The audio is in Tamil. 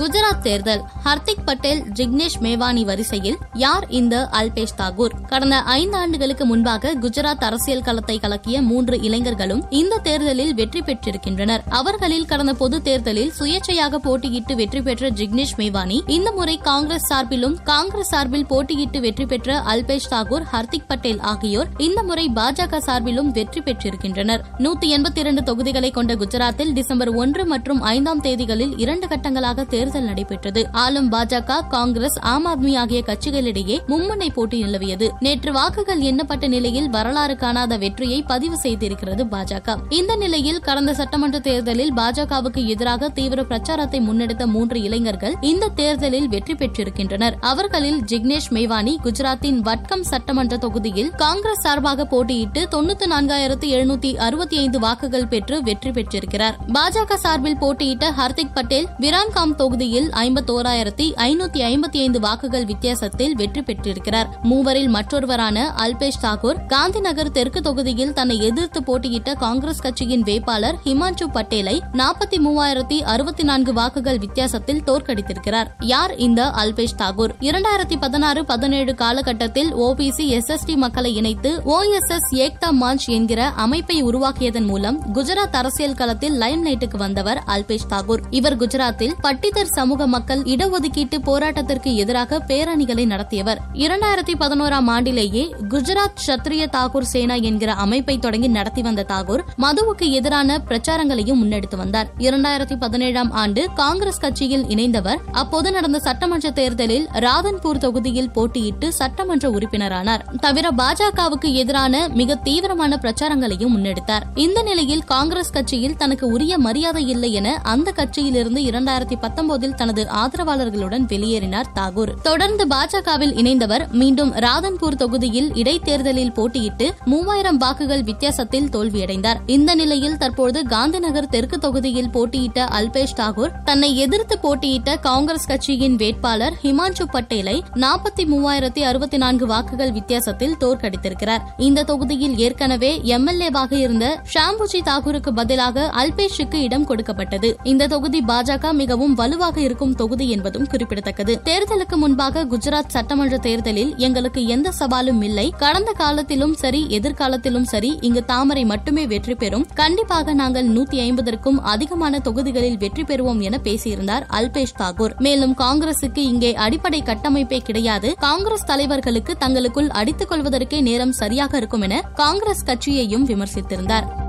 குஜராத் தேர்தல். ஹர்திக் பட்டேல் ஜிக்னேஷ் மேவானி வரிசையில் யார் இந்த அல்பேஷ் தாகூர்? கடந்த ஐந்து ஆண்டுகளுக்கு முன்பாக குஜராத் அரசியல் களத்தை கலக்கிய மூன்று இளைஞர்களும் இந்த தேர்தலில் வெற்றி பெற்றிருக்கின்றனர். அவர்களில் கடந்த பொது தேர்தலில் சுயேட்சையாக போட்டியிட்டு வெற்றி பெற்ற ஜிக்னேஷ் மேவானி இந்த முறை காங்கிரஸ் சார்பிலும் காங்கிரஸ் சார்பில் போட்டியிட்டு வெற்றி பெற்ற அல்பேஷ் தாகூர் ஹர்திக் பட்டேல் ஆகியோர் இந்த முறை பாஜக சார்பிலும் வெற்றி பெற்றிருக்கின்றனர். நூத்தி எண்பத்தி இரண்டு தொகுதிகளை கொண்ட குஜராத்தில் டிசம்பர் ஒன்று மற்றும் ஐந்தாம் தேதிகளில் இரண்டு கட்டங்களாக தேர்தல் நடைபெற்றது. ஆளும் பாஜக காங்கிரஸ் ஆம் ஆத்மி ஆகிய கட்சிகளிடையே மும்முனை போட்டி நிலவியது. நேற்று வாக்குகள் எண்ணப்பட்ட நிலையில் வரலாறு காணாத வெற்றியை பதிவு செய்திருக்கிறது பாஜக. இந்த நிலையில் கடந்த சட்டமன்ற தேர்தலில் பாஜகவுக்கு எதிராக தீவிர பிரச்சாரத்தை முன்னெடுத்த மூன்று இளைஞர்கள் இந்த தேர்தலில் வெற்றி பெற்றிருக்கின்றனர். அவர்களில் ஜிக்னேஷ் மேவானி குஜராத்தின் வட்கம் சட்டமன்ற தொகுதியில் காங்கிரஸ் சார்பாக போட்டியிட்டு தொண்ணூத்தி நான்காயிரத்து எழுநூத்தி அறுபத்தி ஐந்து வாக்குகள் பெற்று வெற்றி பெற்றிருக்கிறார். பாஜக சார்பில் போட்டியிட்ட ஹர்திக் பட்டேல் விரான்காம் தொகுதி தொகுதியில் ஐம்பத்தோராயிரத்தி ஐநூத்தி ஐம்பத்தி ஐந்து வாக்குகள் வித்தியாசத்தில் வெற்றி பெற்றிருக்கிறார். மூவரில் மற்றொருவரான அல்பேஷ் தாக்கூர் காந்தி நகர் தெற்கு தொகுதியில் தன்னை எதிர்த்து போட்டியிட்ட காங்கிரஸ் கட்சியின் வேட்பாளர் ஹிமாஞ்சு பட்டேலை நாற்பத்தி மூவாயிரத்தி அறுபத்தி நான்கு வாக்குகள் வித்தியாசத்தில் தோற்கடித்திருக்கிறார். யார் இந்த அல்பேஷ் தாக்கூர் இரண்டாயிரத்தி பதினாறு பதினேழு காலகட்டத்தில் ஓபிசி எஸ்எஸ்டி மக்களை இணைத்து ஓஎஸ்எஸ் ஏக்தா மாஞ்ச் என்கிற அமைப்பை உருவாக்கியதன் மூலம் குஜராத் அரசியல் களத்தில் லைம் லைட்டுக்கு வந்தவர் அல்பேஷ் தாக்கூர் இவர் குஜராத்தில் பட்டிதர் சமூக மக்கள் இடஒதுக்கீட்டு போராட்டத்திற்கு எதிராக பேரணிகளை நடத்தியவர். இரண்டாயிரத்தி பதினோராம் ஆண்டிலேயே குஜராத் சத்ரிய தாகூர் சேனா என்கிற அமைப்பை தொடங்கி நடத்தி வந்த தாகூர் மதுவுக்கு எதிரான பிரச்சாரங்களையும் முன்னெடுத்து வந்தார். இரண்டாயிரத்தி பதினேழாம் ஆண்டு காங்கிரஸ் கட்சியில் இணைந்தவர் அப்போது நடந்த சட்டமன்ற தேர்தலில் ராதன்பூர் தொகுதியில் போட்டியிட்டு சட்டமன்ற உறுப்பினரானார். தவிர பாஜகவுக்கு எதிரான மிக தீவிரமான பிரச்சாரங்களையும் முன்னெடுத்தார். இந்த நிலையில் காங்கிரஸ் கட்சியில் தனக்கு உரிய மரியாதை இல்லை என அந்த கட்சியிலிருந்து இரண்டாயிரத்தி பத்தொன்பது பத்தொன்பதில் தனது ஆதரவாளர்களுடன் வெளியேறினார் தாகூர். தொடர்ந்து பாஜகவில் இணைந்தவர் மீண்டும் ராதன்பூர் தொகுதியில் இடைத்தேர்தலில் போட்டியிட்டு மூவாயிரம் வாக்குகள் வித்தியாசத்தில் தோல்வியடைந்தார். இந்த நிலையில் தற்போது காந்திநகர் தெற்கு தொகுதியில் போட்டியிட்ட அல்பேஷ் தாகூர் தன்னை எதிர்த்து போட்டியிட்ட காங்கிரஸ் கட்சியின் வேட்பாளர் ஹிமாஞ்சு பட்டேலை நாற்பத்தி மூவாயிரத்தி அறுபத்தி நான்கு வாக்குகள் வித்தியாசத்தில் தோற்கடித்திருக்கிறார். இந்த தொகுதியில் ஏற்கனவே எம்எல்ஏவாக இருந்த ஷாம்புஜி தாகூருக்கு பதிலாக அல்பேஷுக்கு இடம் கொடுக்கப்பட்டது. இந்த தொகுதி பாஜக மிகவும் வலுவாக இருக்கும் தொகுதி என்பதும் குறிப்பிடத்தக்கது. தேர்தலுக்கு முன்பாக குஜராத் சட்டமன்ற தேர்தலில் எங்களுக்கு எந்த சவாலும் இல்லை. கடந்த காலத்திலும் சரி எதிர்காலத்திலும் சரி இங்கு தாமரை மட்டுமே வெற்றி பெறும். கண்டிப்பாக நாங்கள் நூத்தி ஐம்பதற்கும் அதிகமான தொகுதிகளில் வெற்றி பெறுவோம் என பேசியிருந்தார் அல்பேஷ் தாகூர் மேலும் காங்கிரசுக்கு இங்கே அடிப்படை கட்டமைப்பே கிடையாது. காங்கிரஸ் தலைவர்களுக்கு தங்களுக்குள் அடித்துக் கொள்வதற்கே நேரம் சரியாக இருக்கும் என காங்கிரஸ் கட்சியையும் விமர்சித்திருந்தார்.